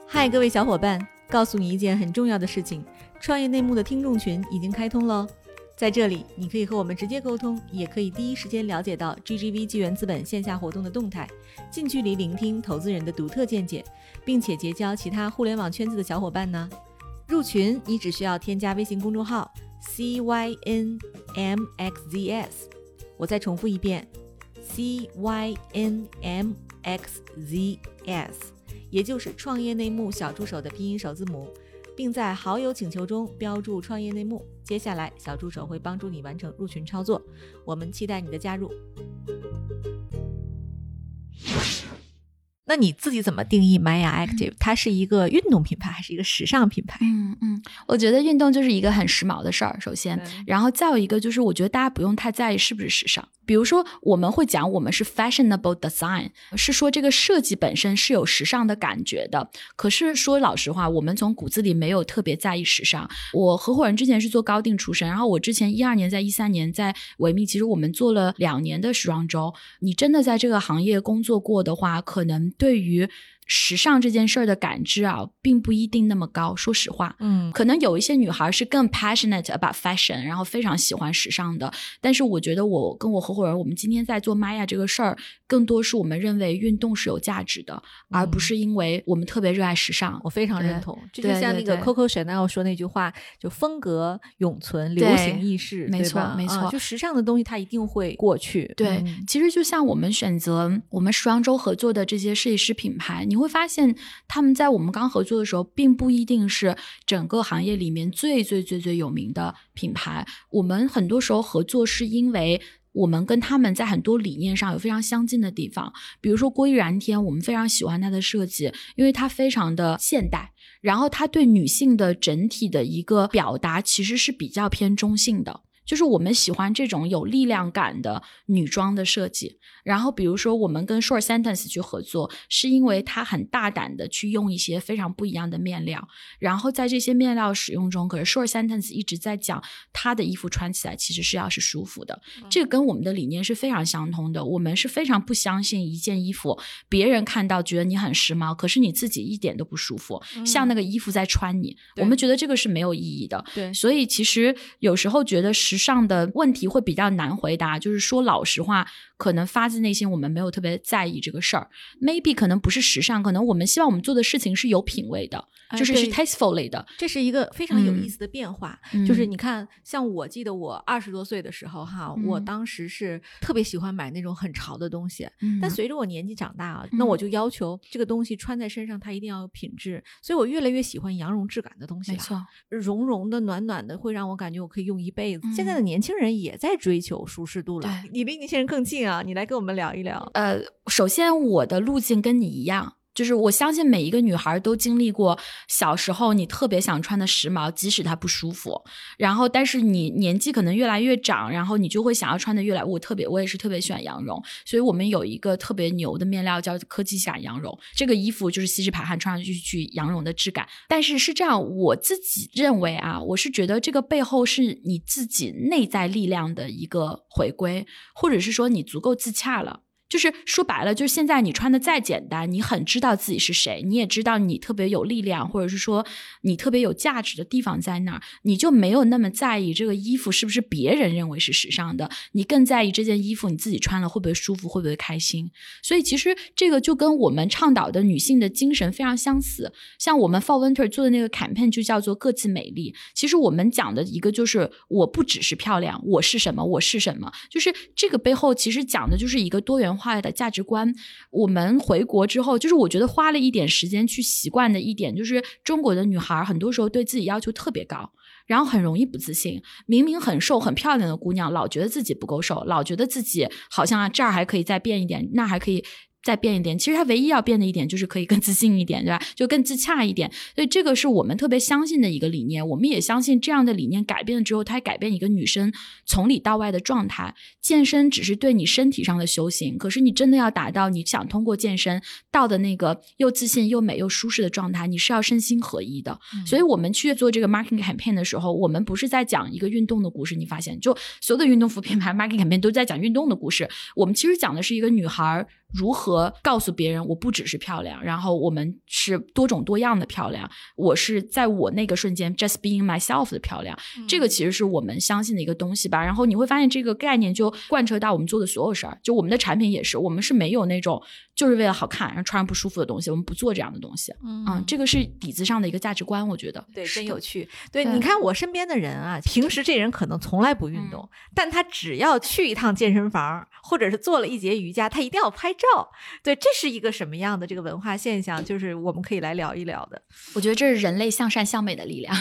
嗨，各位小伙伴，告诉你一件很重要的事情：创业内幕的听众群已经开通喽。在这里，你可以和我们直接沟通，也可以第一时间了解到 GGV 纪元资本线下活动的动态，近距离聆听投资人的独特见解，并且结交其他互联网圈子的小伙伴呢。入群，你只需要添加微信公众号 CYNMXZS，我再重复一遍 CYNMXZS，也就是创业内幕小助手的拼音首字母，并在好友请求中标注“创业内幕”。接下来，小助手会帮助你完成入群操作。我们期待你的加入。那你自己怎么定义 Maya Active？它是一个运动品牌还是一个时尚品牌？嗯嗯，我觉得运动就是一个很时髦的事儿，首先，然后再有一个就是，我觉得大家不用太在意是不是时尚。比如说，我们会讲我们是 fashionable design，是说这个设计本身是有时尚的感觉的。可是说老实话，我们从骨子里没有特别在意时尚。我合伙人之前是做高定出身，然后我之前一二年在一三年在维密，其实我们做了两年的时装周。你真的在这个行业工作过的话，可能。对于。时尚这件事儿的感知啊，并不一定那么高。说实话，嗯，可能有一些女孩是更 passionate about fashion，然后非常喜欢时尚的。但是我觉得，我跟我合伙人，我们今天在做 Maya 这个事儿，更多是我们认为运动是有价值的，而不是因为我们特别热爱时尚。我非常认同，这就像那个 Coco Chanel 说那句话，就风格永存，流行易逝，没错，没错。就时尚的东西，它一定会过去。对，其实就像我们选择我们时装周合作的这些设计师品牌。你会发现，他们在我们刚合作的时候，并不一定是整个行业里面最最最最有名的品牌。我们很多时候合作，是因为我们跟他们在很多理念上有非常相近的地方。比如说郭一然天，我们非常喜欢他的设计，因为他非常的现代，然后他对女性的整体的一个表达，其实是比较偏中性的。就是我们喜欢这种有力量感的女装的设计。然后，比如说我们跟 Short Sentence 去合作，是因为它很大胆的去用一些非常不一样的面料。然后在这些面料使用中，可是 Short Sentence 一直在讲，他的衣服穿起来其实是要是舒服的。这个跟我们的理念是非常相通的。我们是非常不相信一件衣服别人看到觉得你很时髦，可是你自己一点都不舒服，像那个衣服在穿你。我们觉得这个是没有意义的。对，所以其实有时候觉得时上的问题会比较难回答，就是说老实话。可能发自内心，我们没有特别在意这个事儿。Maybe 可能不是时尚，可能我们希望我们做的事情是有品位的，就是是 tastefully 的。这是一个非常有意思的变化。就是你看，像我记得我二十多岁的时候，哈，我当时是特别喜欢买那种很潮的东西。但随着我年纪长大啊，那我就要求这个东西穿在身上它一定要有品质。所以我越来越喜欢羊绒质感的东西。没错，绒绒的、暖暖的，会让我感觉我可以用一辈子。现在的年轻人也在追求舒适度了。你离年轻人更近。啊，你来跟我们聊一聊。呃，首先我的路径跟你一样。就是我相信每一个女孩都经历过小时候你特别想穿的时髦，即使它不舒服。然后，但是你年纪可能越来越长，然后你就会想要穿的越来。我特别，我也是特别喜欢羊绒，所以我们有一个特别牛的面料叫科技感羊绒。这个衣服就是吸湿排汗，穿上去去羊绒的质感。但是是这样，我自己认为啊，我是觉得这个背后是你自己内在力量的一个回归，或者是说你足够自洽了。就是说白了，就是现在你穿的再简单，你很知道自己是谁，你也知道你特别有力量，或者是说你特别有价值的地方在哪儿，你就没有那么在意这个衣服是不是别人认为是时尚的，你更在意这件衣服你自己穿了会不会舒服，会不会开心。所以其实这个就跟我们倡导的女性的精神非常相似。像我们 Fall Winter 做的那个 campaign 就叫做各自美丽。其实我们讲的一个就是我不只是漂亮，我是什么，我是什么，就是这个背后其实讲的就是一个多元化。的价值观，我们回国之后，就是我觉得花了一点时间去习惯的一点，就是中国的女孩很多时候对自己要求特别高，然后很容易不自信。明明很瘦很漂亮的姑娘，老觉得自己不够瘦，老觉得自己好像啊这儿还可以再变一点，那还可以。再变一点，其实它唯一要变的一点就是可以更自信一点，对吧？就更自洽一点。所以这个是我们特别相信的一个理念。我们也相信这样的理念改变了之后，它改变一个女生从里到外的状态。健身只是对你身体上的修行，可是你真的要达到你想通过健身到的那个又自信又美又舒适的状态，你是要身心合一的。所以我们去做这个 marketing campaign 的时候，我们不是在讲一个运动的故事。你发现，就所有的运动服品牌 marketing campaign 都在讲运动的故事。我们其实讲的是一个女孩。如何告诉别人我不只是漂亮，然后我们是多种多样的漂亮。我是在我那个瞬间 just being myself 的漂亮，这个其实是我们相信的一个东西吧。然后你会发现这个概念就贯彻到我们做的所有事儿，就我们的产品也是，我们是没有那种就是为了好看然后穿上不舒服的东西，我们不做这样的东西。嗯，这个是底子上的一个价值观，我觉得对，真有趣。对，你看我身边的人啊，平时这人可能从来不运动，但他只要去一趟健身房，或者是做了一节瑜伽，他一定要拍照。照，对，这是一个什么样的这个文化现象？就是我们可以来聊一聊的。我觉得这是人类向善向美的力量，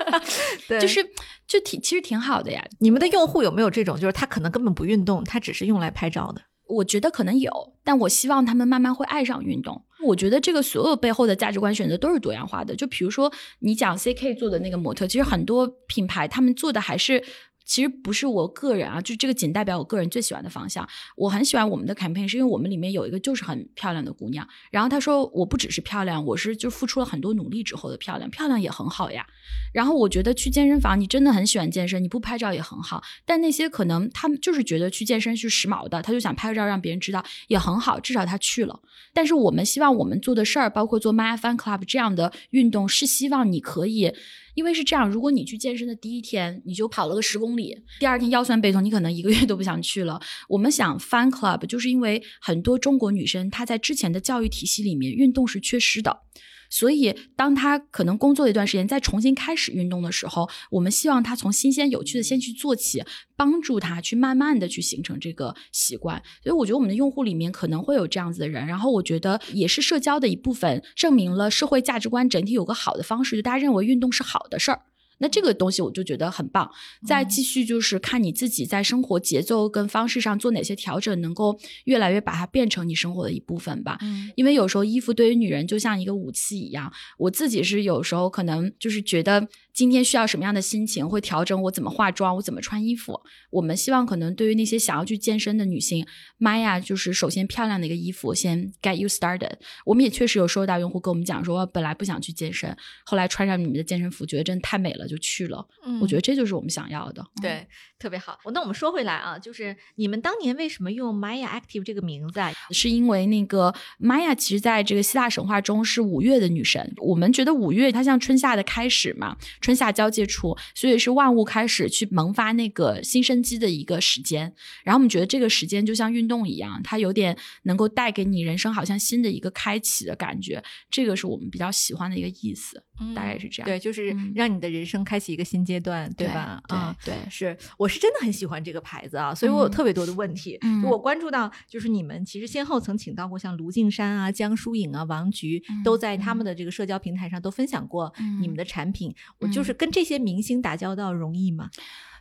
[laughs] 对，就是就挺其实挺好的呀。你们的用户有没有这种，就是他可能根本不运动，他只是用来拍照的？我觉得可能有，但我希望他们慢慢会爱上运动。我觉得这个所有背后的价值观选择都是多样化的。就比如说你讲 CK 做的那个模特，其实很多品牌他们做的还是。其实不是我个人啊，就这个仅代表我个人最喜欢的方向。我很喜欢我们的 campaign，是因为我们里面有一个就是很漂亮的姑娘。然后她说我不只是漂亮，我是就付出了很多努力之后的漂亮，漂亮也很好呀。然后我觉得去健身房，你真的很喜欢健身，你不拍照也很好。但那些可能他们就是觉得去健身是时髦的，他就想拍个照让别人知道也很好，至少他去了。但是我们希望我们做的事儿，包括做 My Fan Club 这样的运动，是希望你可以。因为是这样，如果你去健身的第一天你就跑了个十公里，第二天腰酸背痛，你可能一个月都不想去了。我们想 Fun Club，就是因为很多中国女生她在之前的教育体系里面运动是缺失的。所以，当他可能工作了一段时间，再重新开始运动的时候，我们希望他从新鲜有趣的先去做起，帮助他去慢慢的去形成这个习惯。所以，我觉得我们的用户里面可能会有这样子的人。然后，我觉得也是社交的一部分，证明了社会价值观整体有个好的方式，就大家认为运动是好的事儿。那这个东西我就觉得很棒。再继续就是看你自己在生活节奏跟方式上做哪些调整，能够越来越把它变成你生活的一部分吧。嗯，因为有时候衣服对于女人就像一个武器一样。我自己是有时候可能就是觉得。今天需要什么样的心情，会调整我怎么化妆，我怎么穿衣服。我们希望可能对于那些想要去健身的女性，Maya 就是首先漂亮的一个衣服，先 get you started。我们也确实有收到用户跟我们讲说，本来不想去健身，后来穿上你们的健身服，觉得真的太美了，就去了。嗯，我觉得这就是我们想要的。对，特别好。那我们说回来啊，就是你们当年为什么用 Maya Active 这个名字啊？是因为那个 Maya 其实在这个希腊神话中是五月的女神，我们觉得五月它像春夏的开始嘛。春夏交界处，所以是万物开始去萌发那个新生机的一个时间。然后我们觉得这个时间就像运动一样，它有点能够带给你人生好像新的一个开启的感觉。这个是我们比较喜欢的一个意思，大概是这样。对，就是让你的人生开启一个新阶段，对吧？啊，对，是，我是真的很喜欢这个牌子啊，所以我有特别多的问题。我关注到，就是你们其实先后曾请到过像卢靖姗啊、江疏影啊、王菊，都在他们的这个社交平台上都分享过你们的产品。我就。就是跟这些明星打交道容易吗？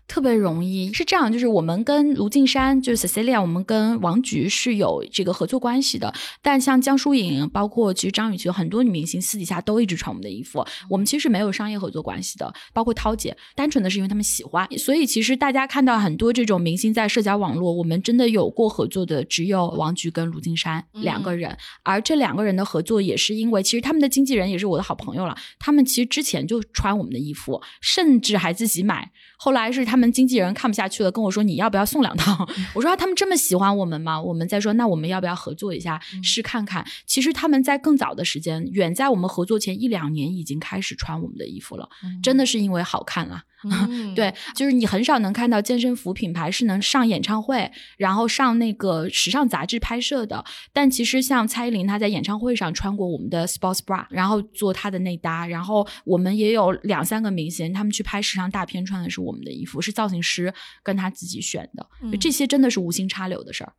特别容易是这样，就是我们跟卢靖姗，就是 Cecilia，我们跟王菊是有这个合作关系的。但像江疏影，包括其实张雨绮，很多女明星私底下都一直穿我们的衣服。我们其实没有商业合作关系的，包括涛姐，单纯的是因为他们喜欢。所以其实大家看到很多这种明星在社交网络，我们真的有过合作的，只有王菊跟卢靖姗两个人。而这两个人的合作也是因为，其实他们的经纪人也是我的好朋友了。他们其实之前就穿我们的衣服，甚至还自己买。后来是他们经纪人看不下去了，跟我说：“你要不要送两套？” [laughs] 我说：“他们这么喜欢我们吗？”我们再说：“那我们要不要合作一下，试看看？”其实他们在更早的时间，远在我们合作前一两年，已经开始穿我们的衣服了。真的是因为好看了。[laughs] 对，就是你很少能看到健身服品牌是能上演唱会，然后上那个时尚杂志拍摄的。但其实像蔡依林，她在演唱会上穿过我们的 sports bra，然后做她的内搭。然后我们也有两三个明星，他们去拍时尚大片穿的是我们的衣服，是造型师跟他自己选的。这些真的是无心插柳的事儿。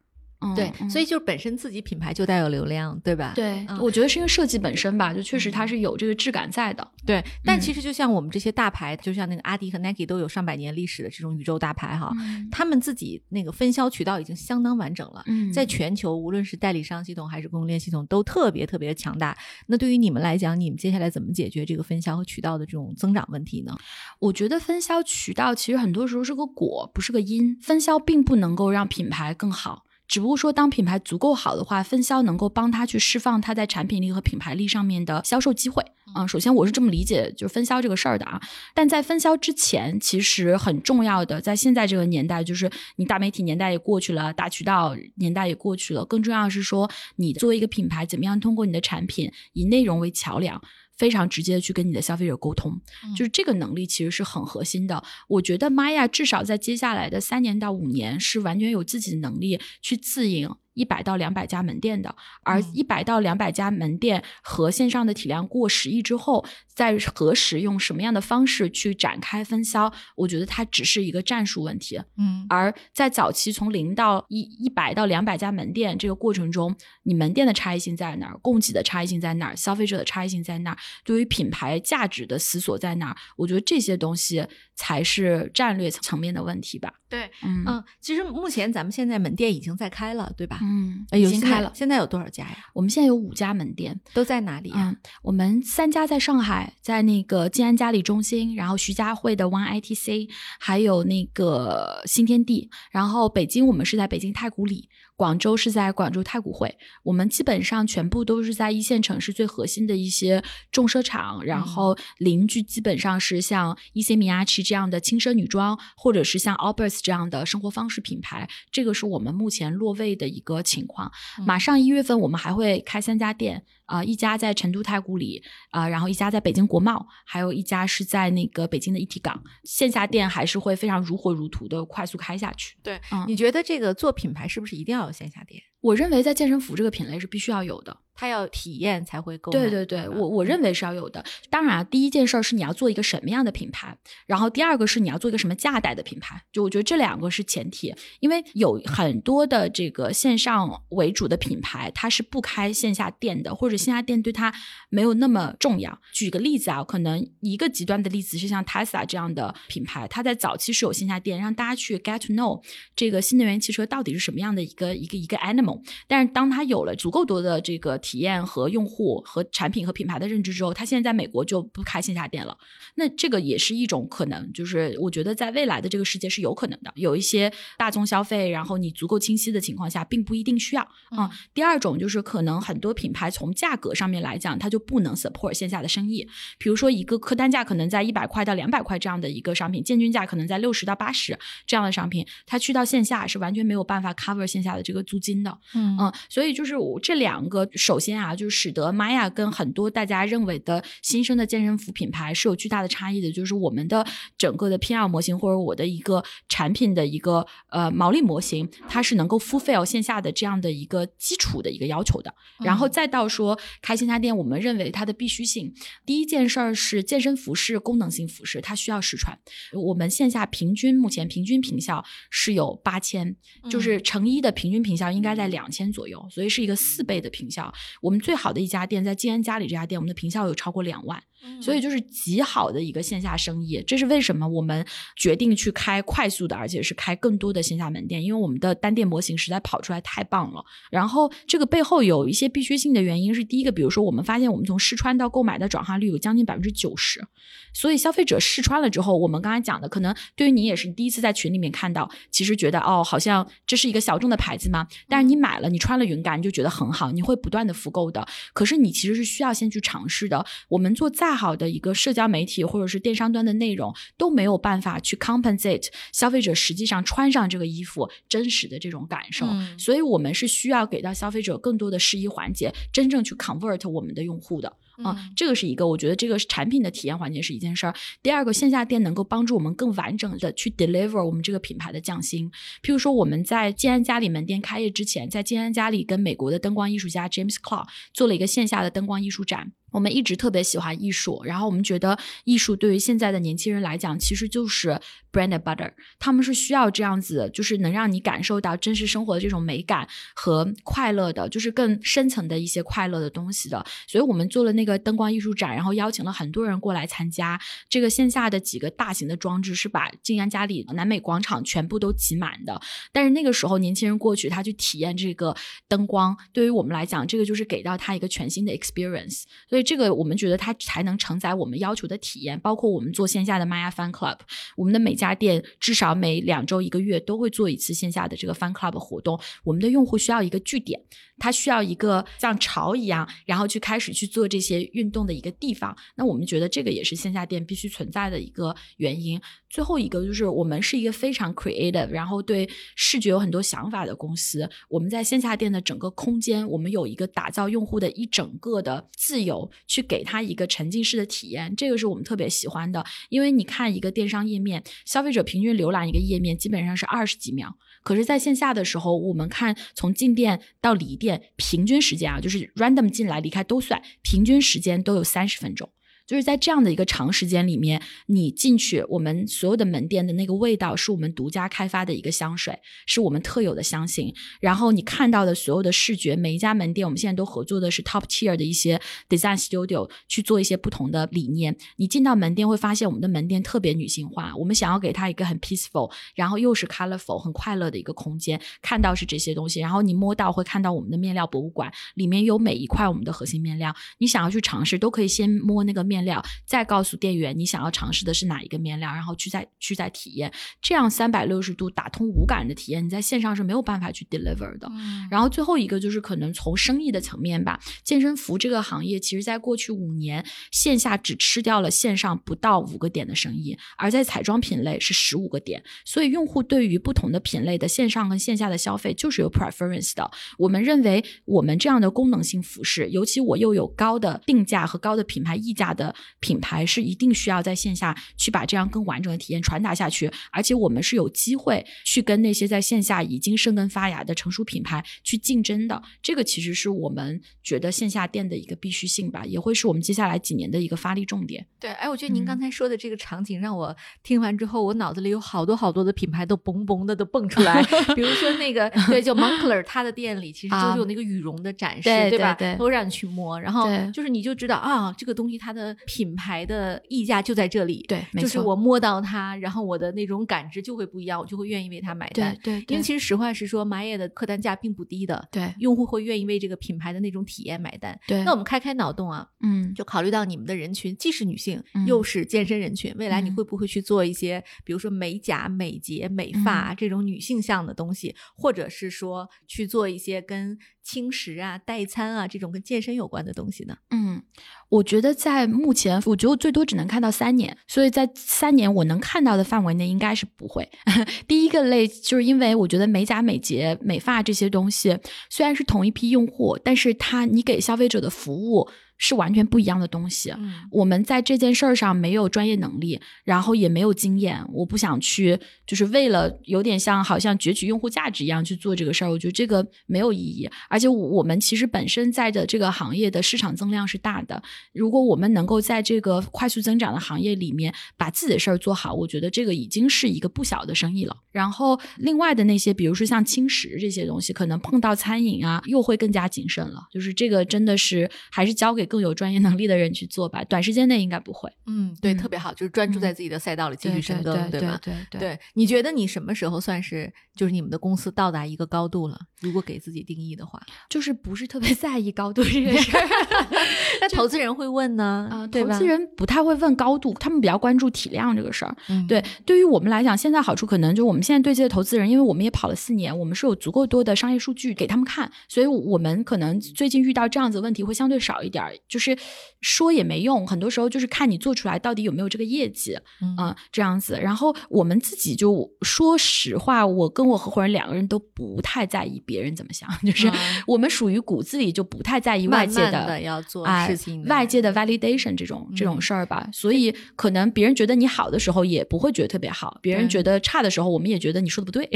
对，所以就是本身自己品牌就带有流量，对吧？对，我觉得是因为设计本身吧，就确实它是有这个质感在的。对，但其实就像我们这些大牌，就像那个阿迪和 Nike 都有上百年历史的这种宇宙大牌哈，他们自己那个分销渠道已经相当完整了，在全球无论是代理商系统还是供应链系统都特别特别强大。那对于你们来讲，你们接下来怎么解决这个分销和渠道的这种增长问题呢？我觉得分销渠道其实很多时候是个果，不是个因。分销并不能够让品牌更好。只不过说，当品牌足够好的话，分销能够帮他去释放他在产品力和品牌力上面的销售机会。嗯，首先我是这么理解，就是分销这个事儿的啊。但在分销之前，其实很重要的，在现在这个年代，就是你大媒体年代也过去了，大渠道年代也过去了，更重要的是说，你作为一个品牌，怎么样通过你的产品以内容为桥梁。非常直接的去跟你的消费者沟通，就是这个能力其实是很核心的。我觉得玛雅至少在接下来的三年到五年是完全有自己的能力去自营。一百到两百家门店的，而一百到两百家门店和线上的体量过十亿之后，在何时用什么样的方式去展开分销，我觉得它只是一个战术问题。嗯而在早期从零到一一百到两百家门店这个过程中，你门店的差异性在哪儿？供给的差异性在哪儿？消费者的差异性在哪儿？对于品牌价值的思索在哪儿？我觉得这些东西才是战略层面的问题吧。对，嗯嗯，其实目前咱们现在门店已经在开了，对吧？嗯，已经开了。现在有多少家呀？我们现在有五家门店，都在哪里呀？嗯，我们三家在上海，在那个静安嘉里中心，然后徐家汇的 One ITC，还有那个新天地，然后北京我们是在北京太古里，广州是在广州太古汇，我们基本上全部都是在一线城市最核心的一些重奢场，然后邻居基本上是像伊西米亚奇这样的轻奢女装，或者是像 Allbirds 这样的生活方式品牌，这个是我们目前落位的一个情况。马上一月份我们还会开三家店，啊、一家在成都太古里，啊、然后一家在北京国贸，还有一家是在那个北京的一体港。线下店还是会非常如火如荼的快速开下去。对，嗯你觉得这个做品牌是不是一定要有线下店？我认为在健身服这个品类是必须要有的。它要体验才会购买。对对对，我我认为是要有的。当然啊，第一件事儿是你要做一个什么样的品牌，然后第二个是你要做一个什么价带的品牌。就我觉得这两个是前提，因为有很多的这个线上为主的品牌，它是不开线下店的，或者线下店对它没有那么重要。举个例子啊，可能一个极端的例子是像 Tesla 这样的品牌，它在早期是有线下店，让大家去 get to know 这个新能源汽车到底是什么样的一个一个一个 animal。但是当它有了足够多的这个体验和用户和产品和品牌的认知之后，他现在在美国就不开线下店了。那这个也是一种可能，就是我觉得在未来的这个世界是有可能的。有一些大宗消费，然后你足够清晰的情况下，并不一定需要啊、第二种就是可能很多品牌从价格上面来讲，它就不能 support 线下的生意。比如说一个客单价可能在一百块到两百块这样的一个商品，建均价可能在六十到八十这样的商品，它去到线下是完全没有办法 cover 线下的这个租金的。嗯嗯，所以就是我这两个，首先啊，就是使得玛雅跟很多大家认为的新生的健身服品牌是有巨大的差异的，就是我们的整个的 PR 模型或者我的一个产品的一个呃毛利模型，它是能够 fulfill 线下的这样的一个基础的一个要求的。然后再到说开线下店，我们认为它的必须性，第一件事儿是健身服是功能性服饰，它需要实穿。我们线下平均目前平均平效是有八千，就是成衣的平均平效应该在两千左右，所以是一个四倍的平效。我们最好的一家店在静安家里这家店，我们的平效有超过两万。所以就是极好的一个线下生意，这是为什么我们决定去开快速的，而且是开更多的线下门店，因为我们的单店模型实在跑出来太棒了。然后这个背后有一些必须性的原因是，第一个，比如说我们发现我们从试穿到购买的转化率有将近百分之九十，所以消费者试穿了之后，我们刚才讲的，可能对于你也是第一次在群里面看到，其实觉得哦，好像这是一个小众的牌子嘛，但是你买了，你穿了云感，你就觉得很好，你会不断的复购的。可是你其实是需要先去尝试的。我们做再好的一个社交媒体或者是电商端的内容，都没有办法去 compensate 消费者实际上穿上这个衣服真实的这种感受。嗯所以我们是需要给到消费者更多的试衣环节，真正去 convert 我们的用户的。啊、嗯这个是一个，我觉得这个产品的体验环节是一件事儿。第二个，线下店能够帮助我们更完整的去 deliver 我们这个品牌的匠心。譬如说，我们在静安嘉里门店开业之前，在静安嘉里跟美国的灯光艺术家 James Clark 做了一个线下的灯光艺术展。我们一直特别喜欢艺术，然后我们觉得艺术对于现在的年轻人来讲，其实就是 brand butter，他们是需要这样子，就是能让你感受到真实生活的这种美感和快乐的，就是更深层的一些快乐的东西的。所以我们做了那个灯光艺术展，然后邀请了很多人过来参加。这个线下的几个大型的装置是把静安嘉里南美广场全部都挤满的。但是那个时候年轻人过去，他去体验这个灯光，对于我们来讲，这个就是给到他一个全新的 experience。所以这个我们觉得它才能承载我们要求的体验，包括我们做线下的 Maya Fan Club，我们的每家店至少每两周一个月都会做一次线下的这个 Fan Club 活动。我们的用户需要一个据点，他需要一个像潮一样，然后去开始去做这些运动的一个地方。那我们觉得这个也是线下店必须存在的一个原因。最后一个就是我们是一个非常 creative，然后对视觉有很多想法的公司。我们在线下店的整个空间，我们有一个打造用户的一整个的自由去给他一个沉浸式的体验，这个是我们特别喜欢的。因为你看一个电商页面，消费者平均浏览一个页面基本上是二十几秒，可是在线下的时候，我们看从进店到离店平均时间啊，就是 random 进来离开都算，平均时间都有三十分钟。就是在这样的一个长时间里面，你进去，我们所有的门店的那个味道是我们独家开发的一个香水，是我们特有的香型。然后你看到的所有的视觉，每一家门店我们现在都合作的是 top tier 的一些 design studio 去做一些不同的理念。你进到门店会发现，我们的门店特别女性化，我们想要给它一个很 peaceful，然后又是 colorful 很快乐的一个空间。看到是这些东西，然后你摸到会看到我们的面料博物馆，里面有每一块我们的核心面料，你想要去尝试都可以先摸那个面。面料，再告诉店员你想要尝试的是哪一个面料，然后去再去再体验，这样三百六十度打通五感的体验，你在线上是没有办法去 deliver 的。然后最后一个就是可能从生意的层面吧，健身服这个行业，其实在过去五年线下只吃掉了线上不到五个点的生意，而在彩妆品类是十五个点，所以用户对于不同的品类的线上和线下的消费就是有 preference 的。我们认为我们这样的功能性服饰，尤其我又有高的定价和高的品牌溢价的。品牌是一定需要在线下去把这样更完整的体验传达下去，而且我们是有机会去跟那些在线下已经生根发芽的成熟品牌去竞争的。这个其实是我们觉得线下店的一个必须性吧，也会是我们接下来几年的一个发力重点。对，哎，我觉得您刚才说的这个场景让我听完之后，我脑子里有好多好多的品牌都嘣嘣的都蹦出来，[laughs] 比如说那个 [laughs] 对，就 Moncler，他的店里其实就是有那个羽绒的展示，对吧？对，都让你去摸，然后就是你就知道啊，这个东西它的。品牌的溢价就在这里，对，就是我摸到它，然后我的那种感知就会不一样，我就会愿意为它买单。对，因为其实实话实说，玛雅的客单价并不低的，对，用户会愿意为这个品牌的那种体验买单。对，那我们开开脑洞啊，嗯，就考虑到你们的人群既是女性，又是健身人群，未来你会不会去做一些，比如说美甲、美睫、美发这种女性向的东西，或者是说去做一些跟轻食啊、代餐啊这种跟健身有关的东西呢？嗯，我觉得在目前，我觉得最多只能看到三年，所以在三年我能看到的范围内，应该是不会。[laughs] 第一个类就是因为我觉得美甲、美睫、美发这些东西虽然是同一批用户，但是它你给消费者的服务。是完全不一样的东西。我们在这件事儿上没有专业能力，然后也没有经验。我不想去，就是为了有点像好像攫取用户价值一样去做这个事儿。我觉得这个没有意义。而且我们其实本身在的这个行业的市场增量是大的。如果我们能够在这个快速增长的行业里面把自己的事儿做好，我觉得这个已经是一个不小的生意了。然后另外的那些，比如说像轻食这些东西，可能碰到餐饮啊，又会更加谨慎了。就是这个真的是还是交给。更有专业能力的人去做吧，短时间内应该不会。嗯，对，特别好，就是专注在自己的赛道里继续深耕，对吧？对对对。你觉得你什么时候算是就是你们的公司到达一个高度了？如果给自己定义的话，[laughs] 就是不是特别在意高度这个事儿。[laughs] 那投资人会问呢？啊，投资人不太会问高度，他们比较关注体量这个事儿。对，对于我们来讲，现在好处可能就是我们现在对接的投资人，因为我们也跑了四年，我们是有足够多的商业数据给他们看，所以我们可能最近遇到这样子问题会相对少一点。就是说也没用，很多时候就是看你做出来到底有没有这个业绩，嗯，这样子。然后我们自己就说实话，我跟我合伙人两个人都不太在意别人怎么想，就是 [laughs] 我们属于骨子里就不太在意外界的要做事情，外界的 validation 这种这种事儿吧。所以可能别人觉得你好的时候，也不会觉得特别好；别人觉得差的时候，我们也觉得你说的不对，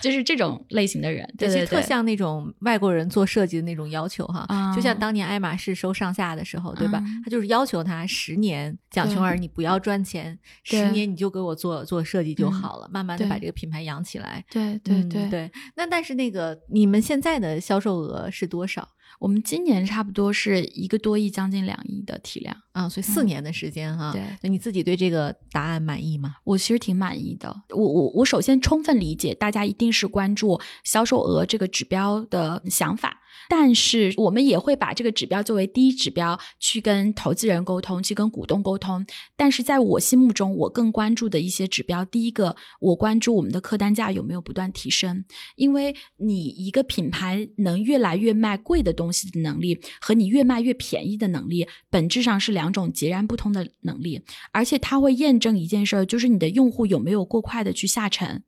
就是这种类型的人。对对对，特像那种外国人做设计的那种要求哈，就像当年爱马仕收上下。的时候，对吧？他就是要求他十年，蒋琼儿，你不要赚钱，十年你就给我做做设计就好了，慢慢的把这个品牌养起来。对对对对。那但是那个你们现在的销售额是多少？我们今年差不多是一个多亿，将近两亿的体量啊，所以四年的时间哈。对，那你自己对这个答案满意吗？我其实挺满意的。我我我首先充分理解大家一定是关注销售额这个指标的想法。但是我们也会把这个指标作为第一指标去跟投资人沟通，去跟股东沟通。但是在我心目中，我更关注的一些指标，第一个，我关注我们的客单价有没有不断提升。因为你一个品牌能越来越卖贵的东西的能力，和你越卖越便宜的能力，本质上是两种截然不同的能力。而且它会验证一件事儿，就是你的用户有没有过快的去下沉。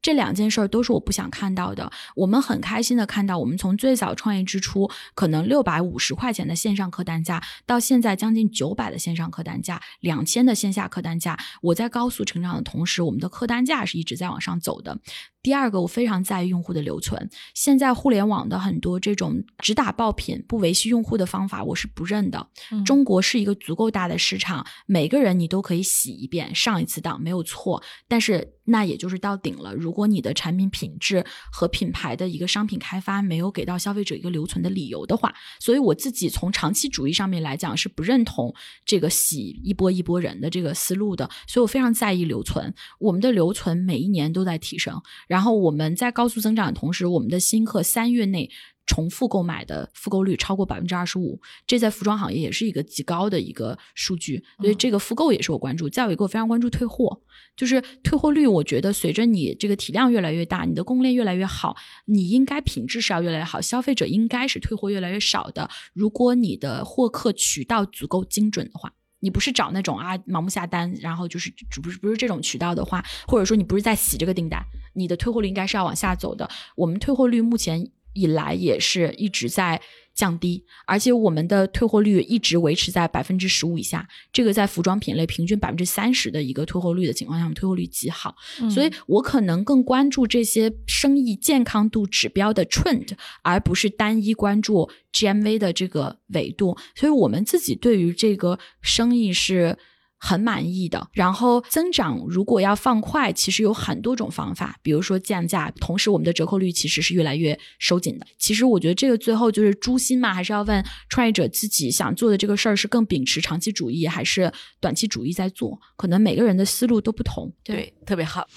这两件事儿都是我不想看到的。我们很开心的看到，我们从最早创业之初，可能六百五十块钱的线上客单价，到现在将近九百的线上客单价，两千的线下客单价。我在高速成长的同时，我们的客单价是一直在往上走的。第二个，我非常在意用户的留存。现在互联网的很多这种只打爆品、不维系用户的方法，我是不认的。中国是一个足够大的市场，每个人你都可以洗一遍、上一次当没有错。但是那也就是到顶了。如果你的产品品质和品牌的一个商品开发没有给到消费者一个留存的理由的话，所以我自己从长期主义上面来讲是不认同这个洗一波一波人的这个思路的。所以我非常在意留存，我们的留存每一年都在提升。然后我们在高速增长的同时，我们的新客三月内重复购买的复购率超过百分之二十五，这在服装行业也是一个极高的一个数据。所以这个复购也是我关注。再有一个我非常关注退货，就是退货率。我觉得随着你这个体量越来越大，你的供应链越来越好，你应该品质是要越来越好，消费者应该是退货越来越少的。如果你的获客渠道足够精准的话。你不是找那种啊盲目下单，然后就是不是不是这种渠道的话，或者说你不是在洗这个订单，你的退货率应该是要往下走的。我们退货率目前以来也是一直在。降低，而且我们的退货率一直维持在百分之十五以下。这个在服装品类平均百分之三十的一个退货率的情况下，我们退货率极好。所以我可能更关注这些生意健康度指标的 trend，而不是单一关注 GMV 的这个维度。所以我们自己对于这个生意是。很满意的，然后增长如果要放快，其实有很多种方法，比如说降价，同时我们的折扣率其实是越来越收紧的。其实我觉得这个最后就是诛心嘛，还是要问创业者自己想做的这个事儿是更秉持长期主义还是短期主义在做，可能每个人的思路都不同。对，特别好。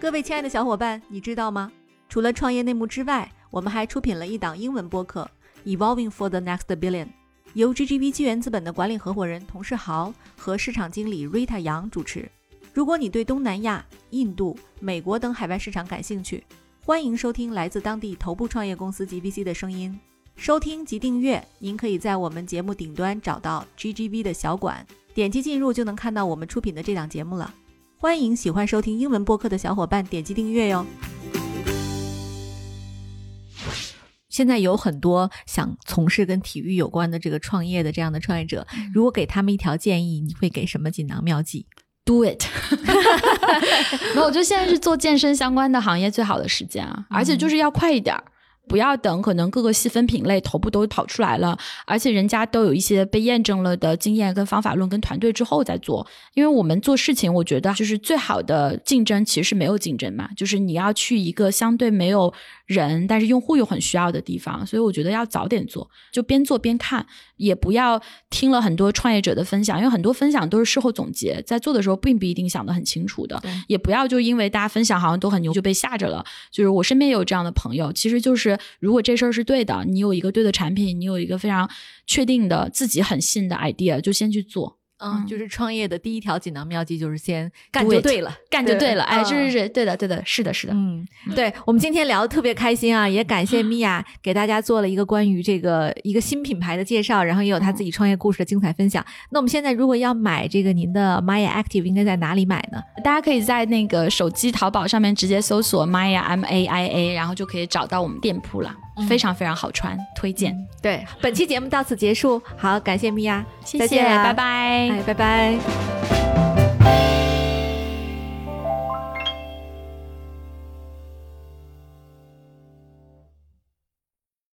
各位亲爱的小伙伴，你知道吗？除了创业内幕之外，我们还出品了一档英文播客《Evolving for the Next Billion》。由 GGV 纪元资本的管理合伙人童世豪和市场经理 Rita 杨主持。如果你对东南亚、印度、美国等海外市场感兴趣，欢迎收听来自当地头部创业公司 GVC 的声音。收听及订阅，您可以在我们节目顶端找到 GGV 的小馆，点击进入就能看到我们出品的这档节目了。欢迎喜欢收听英文播客的小伙伴点击订阅哟。现在有很多想从事跟体育有关的这个创业的这样的创业者，如果给他们一条建议，你会给什么锦囊妙计？Do it！[laughs] 没有我觉得现在是做健身相关的行业最好的时间啊，而且就是要快一点儿。不要等，可能各个细分品类头部都跑出来了，而且人家都有一些被验证了的经验跟方法论跟团队之后再做。因为我们做事情，我觉得就是最好的竞争其实是没有竞争嘛，就是你要去一个相对没有人，但是用户又很需要的地方。所以我觉得要早点做，就边做边看，也不要听了很多创业者的分享，因为很多分享都是事后总结，在做的时候并不一定想得很清楚的。也不要就因为大家分享好像都很牛就被吓着了。就是我身边也有这样的朋友，其实就是。如果这事儿是对的，你有一个对的产品，你有一个非常确定的自己很信的 idea，就先去做。嗯，就是创业的第一条锦囊妙计，就是先干就对了，干就对了。哎，是是是，对的对的，是的是的。嗯，对我们今天聊的特别开心啊，也感谢 [laughs] 米娅给大家做了一个关于这个一个新品牌的介绍，然后也有她自己创业故事的精彩分享。那我们现在如果要买这个您的 Maya Active，应该在哪里买呢？大家可以在那个手机淘宝上面直接搜索 Maya M A I A，然后就可以找到我们店铺了。非常非常好穿，推荐。对，本期节目到此结束，好，感谢米娅，谢谢，拜拜，哎，拜拜。